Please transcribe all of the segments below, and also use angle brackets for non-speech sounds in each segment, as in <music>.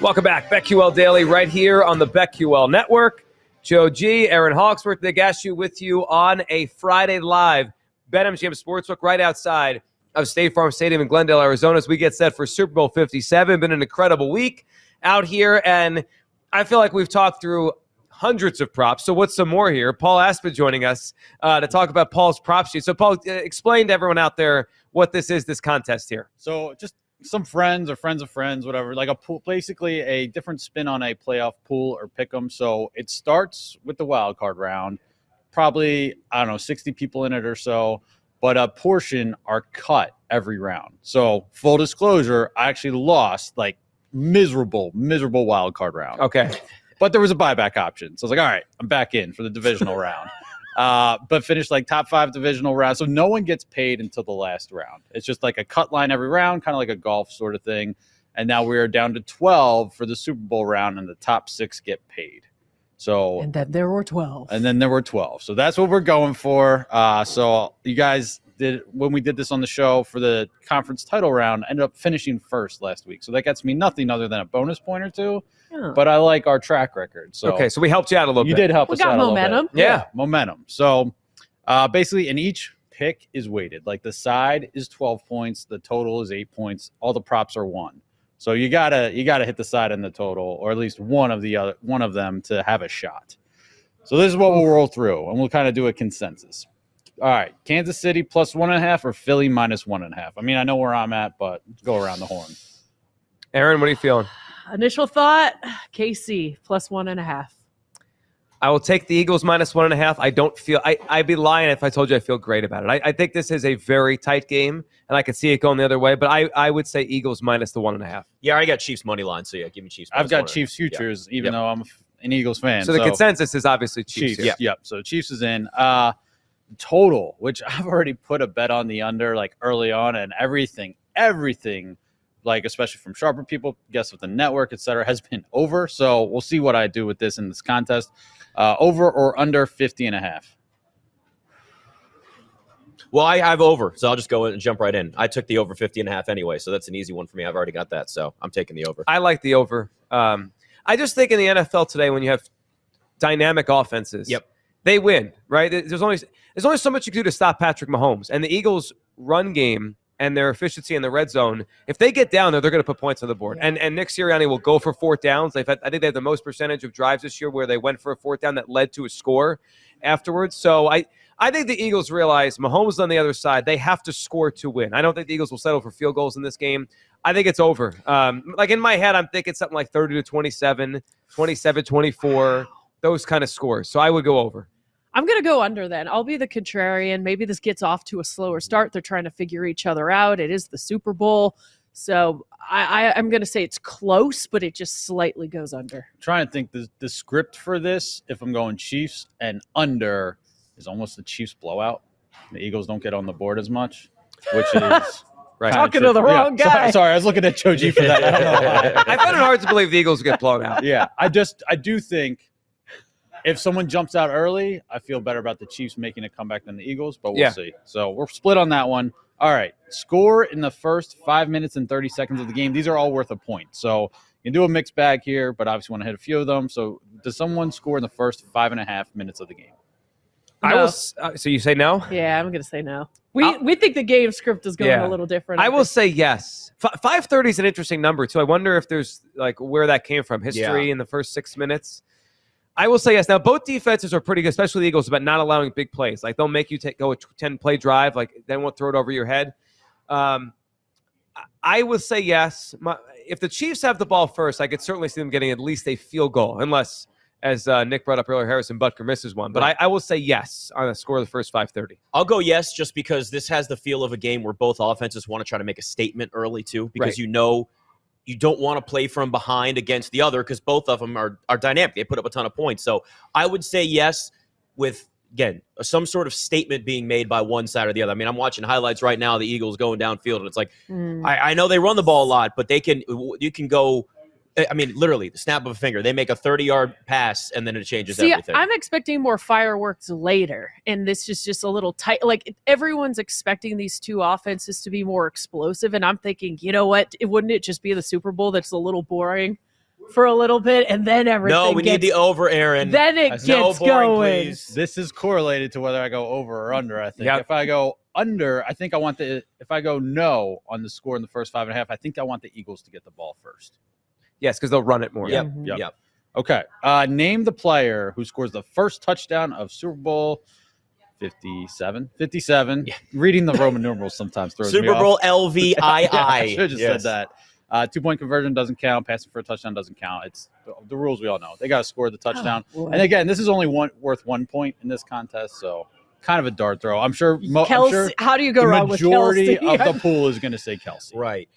Welcome back. BetQL Daily right here on the BetQL Network. Joe G, Aaron Hawksworth, Nick Ashew with you on a Friday live BetMGM Sportsbook right outside of State Farm Stadium in Glendale, Arizona as we get set for Super Bowl 57. Been an incredible week out here, and I feel like we've talked through hundreds of props. So what's some more here? Paul Aspen joining us uh, to talk about Paul's prop sheet. So Paul, uh, explain to everyone out there what this is, this contest here. So just some friends or friends of friends, whatever, like a pool, basically a different spin on a playoff pool or pick 'em. So it starts with the wild card round, probably I don't know, sixty people in it or so, but a portion are cut every round. So full disclosure, I actually lost like miserable, miserable wild card round, Okay. but there was a buyback option. So I was like, all right, I'm back in for the divisional <laughs> round. Uh, but finished like top five divisional round. So no one gets paid until the last round. It's just like a cut line every round, kind of like a golf sort of thing. And now we are down to 12 for the Super Bowl round, and the top six get paid. So And then there were 12. and then there were 12 so that's what we're going for uh, so you guys did when we did this on the show for the conference title round ended up finishing first last week so that gets me nothing other than a bonus point or two Yeah. but i like our track record so Okay, so we helped you out a little you bit. did help We us got out a little bit. momentum. Yeah. momentum so uh, basically in each pick is weighted like the side is 12 points the total is eight points all the props are one so you gotta you gotta hit the side and the total or at least one of the other one of them to have a shot so this is what we'll roll through, and we'll kind of do a consensus. All right, Kansas City plus one and a half or Philly minus one and a half. I mean, I know where I'm at, but go around the horn. Aaron, what are you feeling? Initial thought KC plus one and a half. I will take the Eagles minus one and a half. I don't feel I, I'd be lying if I told you I feel great about it. I, I think this is a very tight game, and I could see it going the other way. But I, I would say Eagles minus the one and a half. Yeah, I got Chiefs money line, so yeah, give me Chiefs. I've got one and a Chiefs half. Yeah. futures, even Yep. though I'm an Eagles fan. So the consensus is obviously Chiefs. Chiefs. here. Yep. So Chiefs is in. Uh total, which <laughs> I've already put a bet on the under like early on, and everything, everything, like especially from sharper people, guess with the network, etc., has been over. So we'll see what I do with this in this contest. Uh, over or under 50 and a half. Well, I have over, so I'll just go in and jump right in. I took the over 50 and a half anyway, so that's an easy one for me. I've already got that, so I'm taking the over. I like the over. Um, I just think in the NFL today, when you have dynamic offenses, Yep. They win. Right? There's only there's only so much you can do to stop Patrick Mahomes and the Eagles' run game and their efficiency in the red zone. If they get down there, they're going to put points on the board. And and Nick Sirianni will go for fourth downs. They've had, I think they have the most percentage of drives this year where they went for a fourth down that led to a score afterwards. So I. I think the Eagles realize Mahomes on the other side. They have to score to win. I don't think the Eagles will settle for field goals in this game. I think it's over. Um, like in my head, I'm thinking something like 30 to 27, 27 24, those kind of scores. So I would go over. I'm going to go under then. I'll be the contrarian. Maybe this gets off to a slower start. They're trying to figure each other out. It is the Super Bowl. So I, I, I'm going to say it's close, but it just slightly goes under. trying to think the, the script for this, if I'm going Chiefs and under, is almost the Chiefs blowout. The Eagles don't get on the board as much, which is <laughs> Right. Talking to the wrong sorry- guy. Sorry, I was looking at Joe G for that. I don't know. <laughs> I find it hard to believe the Eagles get blown out. yeah, I just I do think if someone jumps out early, I feel better about the Chiefs making a comeback than the Eagles, but we'll Yeah. see. So we're split on that one. All right, score in the first five minutes and thirty seconds of the game. These are all worth a point. So you can do a mixed bag here, but obviously want to hit a few of them. So does someone score in the first five and a half minutes of the game? I will. Uh, so you say no? Yeah, I'm going to say no. We I'll- we think the game script is going Yeah. a little different. I will say yes. Five thirty is an interesting number too. I wonder if there's like where that came from, history in the first six minutes. I will say yes. Now both defenses are pretty good, especially the Eagles, about not allowing big plays. Like they'll make you take go a ten play drive, like they won't throw it over your head. Um, I- will say yes. My, if the Chiefs have the ball first, I could certainly see them getting at least a field goal, unless, as uh, Nick brought up earlier, Harrison Butker misses one. But I, I will say yes on the score of the first 5:30. I'll go yes, just because this has the feel of a game where both offenses want to try to make a statement early too, because Right. you know you don't want to play from behind against the other because both of them are are dynamic. They put up a ton of points. So I would say yes with again some sort of statement being made by one side or the other. I mean, I'm watching highlights right now. The Eagles going downfield, and it's like Mm. I, I know they run the ball a lot, but they can you can go. I mean, literally, the snap of a finger. They make a 30 yard pass, and then it changes See, everything. I'm expecting more fireworks later, and this is just a little tight. Like everyone's expecting these two offenses to be more explosive, and I'm thinking, you know what? It, wouldn't it just be the Super Bowl that's a little boring for a little bit, and then everything? no, we need the over, Aaron. Then it That's no gets boring, going. please. This is correlated to whether I go over or under. I think Yep. if I go under, I think I want the. If I go no on the score in the first five and a half, I think I want the Eagles to get the ball first. Yes, because they'll run it more. Yep. Mhm. Yep. Yep. Okay. Uh, name the player who scores the first touchdown of Super Bowl 57. 57. Yeah. <laughs> Reading the Roman numerals sometimes throws me Super off. Bowl LVII. <laughs> yeah, I should have just Yes. said that. Uh, two point conversion doesn't count. Passing for a touchdown doesn't count. It's the, the rules we all know. They got to score the touchdown. Oh, and again, this is only one worth one point in this contest, so kind of a dart throw. I'm sure. Mo- I'm sure how do you go the wrong with majority Kelce? of the <laughs> pool is going to say Kelce. Right.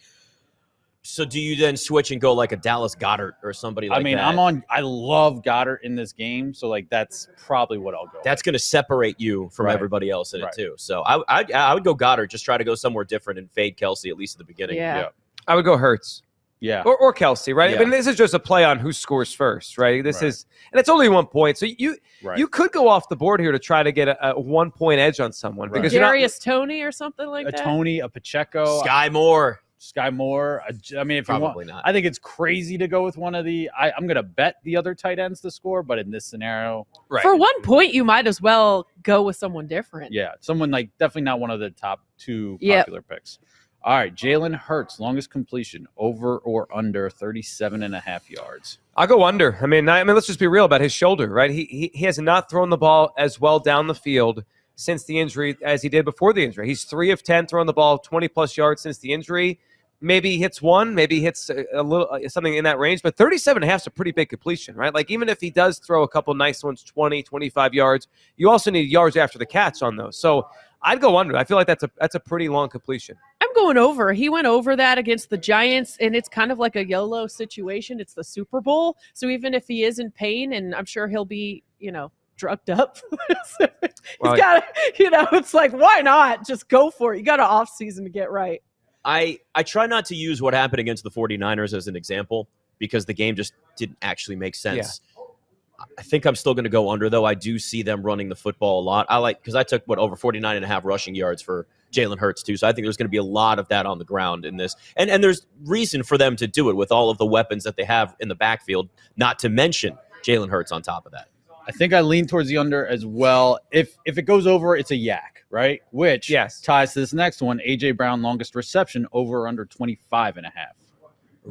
So do you then switch and go like a Dallas Goedert or somebody like that? I mean, that? I'm on. I love Goedert in this game, so like that's probably what I'll go. That's going to separate you from Right. everybody else in Right. it too. So I, I I would go Goedert. Just try to go somewhere different and fade Kelce at least at the beginning. Yeah. Yeah. I would go Hurts yeah. or, or Kelce, right? I mean, this is just a play on who scores first, right? This Right. is, and it's only one point, so you Right. you could go off the board here to try to get a, a one point edge on someone Right. because you're not. Darius Toney or something like a that. Toney, a Pacheco, Skyy Moore. Skyy Moore. I mean, if you want, Probably not. I think it's crazy to go with one of the. I, I'm going to bet the other tight ends to score, but in this scenario, Right. For one point, you might as well go with someone different. yeah, someone like definitely not one of the top two Yep. popular picks. All right, Jalen Hurts, longest completion, over or under 37 and a half yards. I'll go under. I mean, I, I mean, let's just be real about his shoulder, right? He, he he has not thrown the ball as well down the field since the injury as he did before the injury. He's three of ten throwing the ball twenty plus yards since the injury. Maybe he hits one, maybe he hits a, a little uh, something in that range, but 37 and a half is a pretty big completion, right? Like even if he does throw a couple nice ones, 20, 25 yards, you also need yards after the catch on those. So I'd go under. I feel like that's a that's a pretty long completion. I'm going over. He went over that against the Giants, and it's kind of like a YOLO situation. It's the Super Bowl. So even if he is in pain, and I'm sure he'll be, you know, drugged up, <laughs> he's Well, got to, you know, it's like, why not? Just go for it. You got an off season to get right. I I try not to use what happened against the 49ers as an example because the game just didn't actually make sense. I think I'm still going to go under though. I do see them running the football a lot. I like because I took what over 49 and a half rushing yards for Jalen Hurts too. So I think there's going to be a lot of that on the ground in this. And and there's reason for them to do it with all of the weapons that they have in the backfield, not to mention Jalen Hurts on top of that. I think I lean towards the under as well. If if it goes over, it's a YAC, right? Which Yes. ties to this next one. AJ Brown longest reception over or under 25 and a half.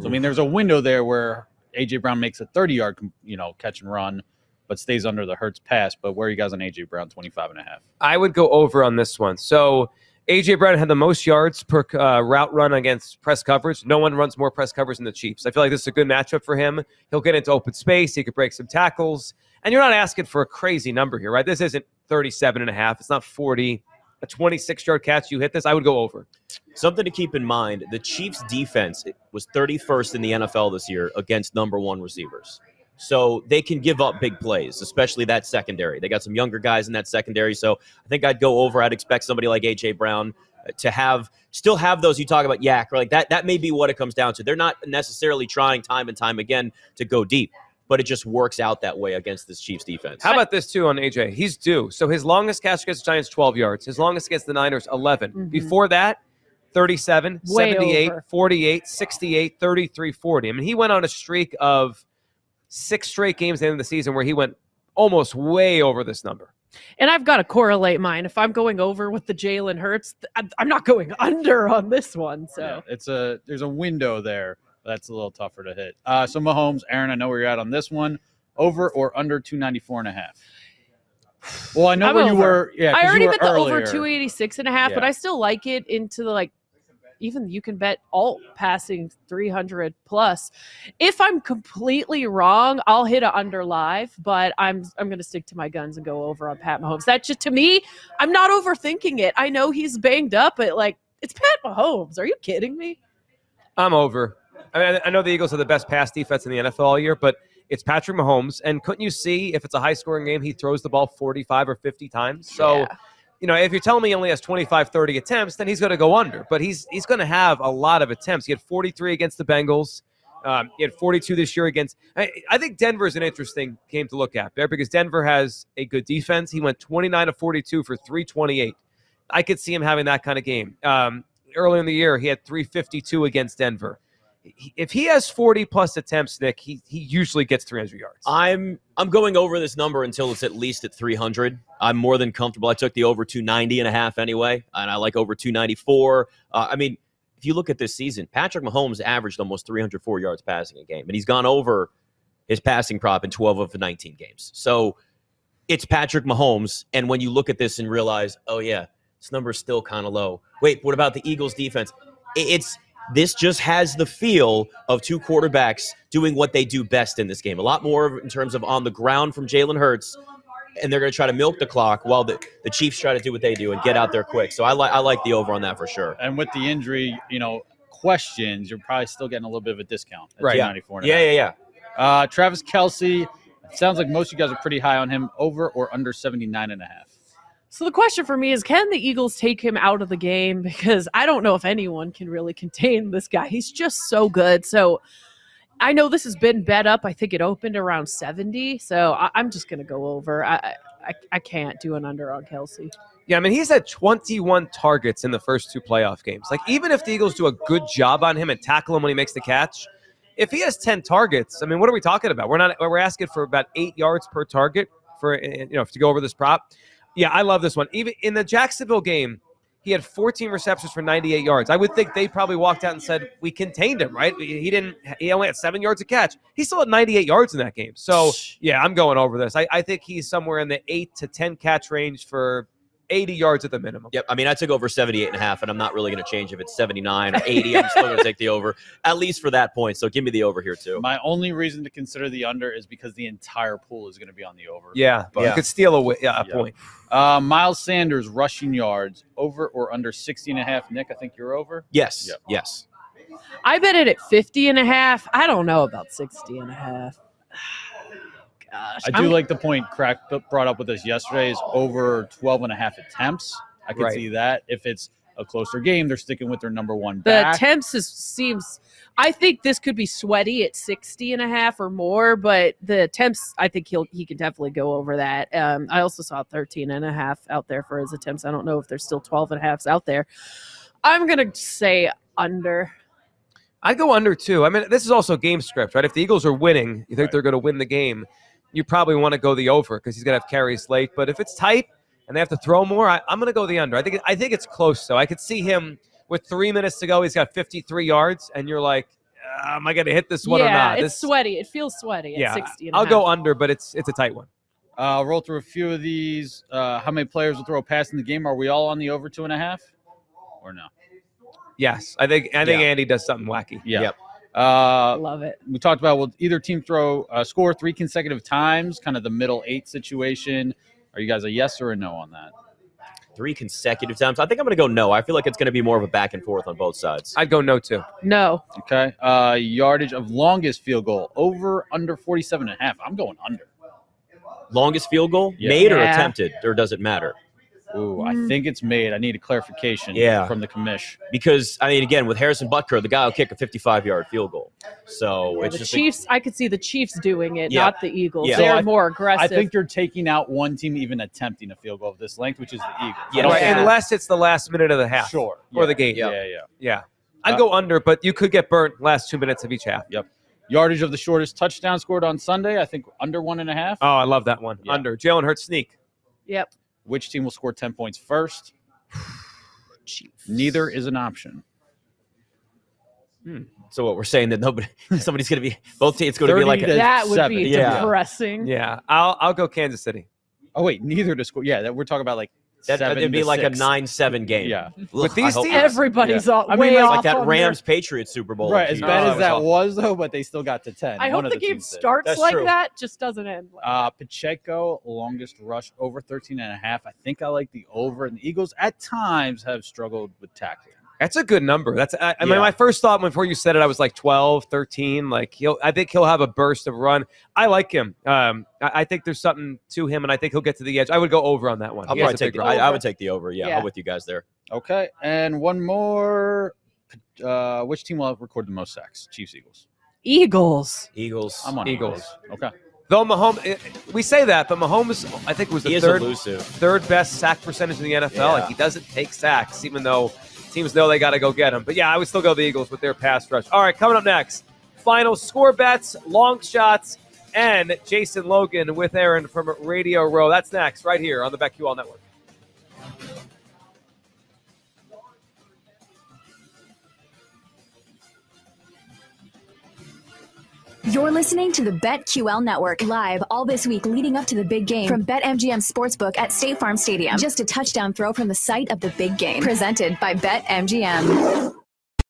So I mean there's a window there where AJ Brown makes a 30 yard you know catch and run, but stays under the Hurts pass. But where are you guys on AJ Brown 25 and a half? I would go over on this one. So AJ Brown had the most yards per uh, route run against press coverage. No one runs more press covers than the Chiefs. I feel like this is a good matchup for him. He'll get into open space. He could break some tackles. And you're not asking for a crazy number here, right? This isn't 37 and a half. It's not 40. A 26 yard catch, you hit this, I would go over. Something to keep in mind: the Chiefs' defense was 31st in the NFL this year against number one receivers. So they can give up big plays, especially that secondary. They got some younger guys in that secondary. So I think I'd go over. I'd expect somebody like AJ Brown uh, to have still have those you talk about YAC or like that. That may be what it comes down to. They're not necessarily trying time and time again to go deep, but it just works out that way against this Chiefs defense. How about this, too, on AJ? He's due. So his longest catch against the Giants, 12 yards. His longest against the Niners, 11. Mhm. Before that, 37, Way 78, over. 48, 68, 33, 40. I mean, he went on a streak of six straight games at the end of the season where he went almost way over this number. And I've got to correlate mine. If I'm going over with the Jalen Hurts, I'm- I'm not going <laughs> under on this one. So Yeah, it's a there's a window there that's a little tougher to hit. Uh, so Mahomes, Aaron, I know where you're at on this one. Over or under 294 and a half? Well, I know I'm where you were. Yeah, 'cause I already were bet the over earlier. 286 and a half, but I still like it into the like even you can bet alt passing 300 plus. If I'm completely wrong, I'll hit a under live, but I'm I'm going to stick to my guns and go over on Pat Mahomes. That just to me, I'm not overthinking it. I know he's banged up, but like it's Pat Mahomes. Are you kidding me? I'm over. I mean, I know the Eagles are the best pass defense in the NFL all year, but it's Patrick Mahomes. And couldn't you see if it's a high scoring game, he throws the ball 45 or 50 times? So, Yeah. you know, if you're telling me he only has 25, 30 attempts, then he's going to go under. But he's he's going to have a lot of attempts. He had 43 against the Bengals. Um, he had 42 this year against. I, I think Denver is an interesting game to look at there because Denver has a good defense. He went 29 to 42 for 328. I could see him having that kind of game. Um, earlier in the year, he had 352 against Denver. If he has 40 plus attempts, Nick, he, he usually gets 300 yards. I'm I'm going over this number until it's at least at 300. I'm more than comfortable. I took the over 290 and a half anyway, and I like over 294. Uh, I mean, if you look at this season, Patrick Mahomes averaged almost 304 yards passing a game, and he's gone over his passing prop in 12 of the 19 games. So it's Patrick Mahomes, and when you look at this and realize, oh yeah, this number is still kind of low. Wait, what about the Eagles defense? It's this just has the feel of two quarterbacks doing what they do best in this game. A lot more in terms of on the ground from Jalen Hurts, and they're going to try to milk the clock while the, the Chiefs try to do what they do and get out there quick. So I like I like the over on that for sure. And with the injury, you know, questions, you're probably still getting a little bit of a discount. At Right. Yeah. 294 and a Yeah, yeah, yeah. Uh, Travis Kelce. Sounds like most of you guys are pretty high on him. Over or under 79 and a half. So the question for me is can the Eagles take him out of the game <laughs> because I don't know if anyone can really contain this guy. He's just so good. So I know this has been bet up. I think it opened around 70. So I, I'm just going to go over. I, I I can't do an under on Kelce. Yeah, I mean, he's had 21 targets in the first two playoff games. Like, even if the Eagles do a good job on him and tackle him when he makes the catch, if he has 10 targets, I mean, what are we talking about? We're not, we're asking for about eight yards per target for, you know, to go over this prop. Yeah, I love this one. Even in the Jacksonville game, he had 14 receptions for 98 yards. I would think they probably walked out and said, we contained him, right? He didn't, he only had seven yards a catch. He still had 98 yards in that game. So, yeah, I'm going over this. I, I think he's somewhere in the eight to 10 catch range for 80 yards at the minimum. Yep. I mean, I took over 78 and a half, and I'm not really going to change if it's 79 or 80. I'm still going to take the over, at least for that point. So give me the over here, too. My only reason to consider the under is because the entire pool is going to be on the over. Yeah, But- you could steal a, wi- yeah, a Yeah. point. Uh, Miles Sanders rushing yards over or under 60 and a half. Nick, I think you're over. Yes. Yep. Yes. I bet it at 50 and a half. I don't know about 60 and a half. Gosh. I do I'm- like the point Crack brought up with us yesterday is over 12 and a half attempts. I can Right. see that. If it's a closer game, they're sticking with their number one the back. attempts is, seems i think this could be sweaty at 60 and a half or more but the attempts i think he'll he can definitely go over that um, i also saw 13 and a half out there for his attempts i don't know if there's still 12 and a halfs out there i'm gonna say under I'd go under too. I mean, this is also game script, right? If the Eagles are winning, you think Right. they're going to win the game, you probably want to go the over because he's going to have carries late. But if it's tight and they have to throw more, I, I'm going to go the under. I think I think it's close. So I could see him with three minutes to go. He's got 53 yards, and you're like, "Uh, am I going to hit this one yeah or not? it's This- sweaty it feels sweaty at yeah, 60 and a I'll half. go under, but it's it's a tight one. Uh, I'll roll through a few of these. Uh, how many players will throw a pass in the game? Are we all on the over two and a half or no? Yes, I think I think Yeah. Andy does something wacky. Yeah. Yep. Uh, love it we talked about will either team throw uh, score three consecutive times, kind of the middle eight situation. Are you guys a yes or a no on that? Three consecutive times. I think I'm going to go no. I feel like it's going to be more of a back and forth on both sides. I'd go no too. no Okay. Uh, yardage of longest field goal over under 47 and a half. I'm going under. Longest field goal Yeah. made or Yeah. attempted, or does it matter? Ooh, I Mm. think it's made. I need a clarification Yeah. from the commish. Because I mean, again, with Harrison Butker, the guy will kick a 55 yard field goal. So Yeah, it's the just Chiefs, I could see the Chiefs doing it, Yeah. not the Eagles. Yeah. They're So I- more aggressive. I think you're taking out one team even attempting a field goal of this length, which is the Eagles. Yeah. Right, unless it's the last minute of the half. Sure. Or the game. Yeah, yeah. Yeah. I'd Uh, go under, but you could get burnt last two minutes of each half. Yep. Yardage of the shortest touchdown scored on Sunday. I think under one and a half. Oh, I love that one. Yeah. Under. Jalen Hurts sneak. yep. Which team will score 10 points first? <sighs> Neither is an option. Hmm. so what we're saying that nobody, <laughs> somebody's going to be both teams. It's going to be 30 like a, to That would seven. be Yeah. depressing. Yeah. I'll I'll go Kansas City. Oh wait, neither to score. Yeah, that we're talking about like That, seven it'd be to like a nine-seven game. Yeah. Ugh, With these teams- Everybody's all, I mean, way like off like that Rams Patriots Super Bowl. Right, as bad years as that ago. was though, but they still got to ten. I One hope of the game teams did. starts like that, just doesn't end. Like Uh, Pacheco, longest rush over 13 and a half. I think I like the over. And the Eagles at times have struggled with tackling. That's a good number. That's I, I mean, Yeah. my first thought before you said it, I was like 12, 13. Like he'll, I think he'll have a burst of run. I like him. Um, I, I think there's something to him, and I think he'll get to the edge. I would go over on that one. I'll probably take the. I, I would take the over. Yeah, Yeah. I'm with you guys there. Okay, and one more. Uh, which team will record the most sacks? Chiefs, Eagles. Eagles. Eagles. I'm on Eagles. Okay. Though Mahomes, eh, we say that, but Mahomes, I think was the third elusive. third best sack percentage in the NFL. Yeah. Like he doesn't take sacks, even though teams know they got to go get him. But yeah, I would still go the Eagles with their pass rush. All right, coming up next, final score bets, long shots, and Jason Logan with Aaron from Radio Row. That's next, right here on the BetQL Network. You're listening to the BetQL Network live all this week leading up to the big game from BetMGM Sportsbook at State Farm Stadium. Just a touchdown throw from the site of the big game. Presented by BetMGM.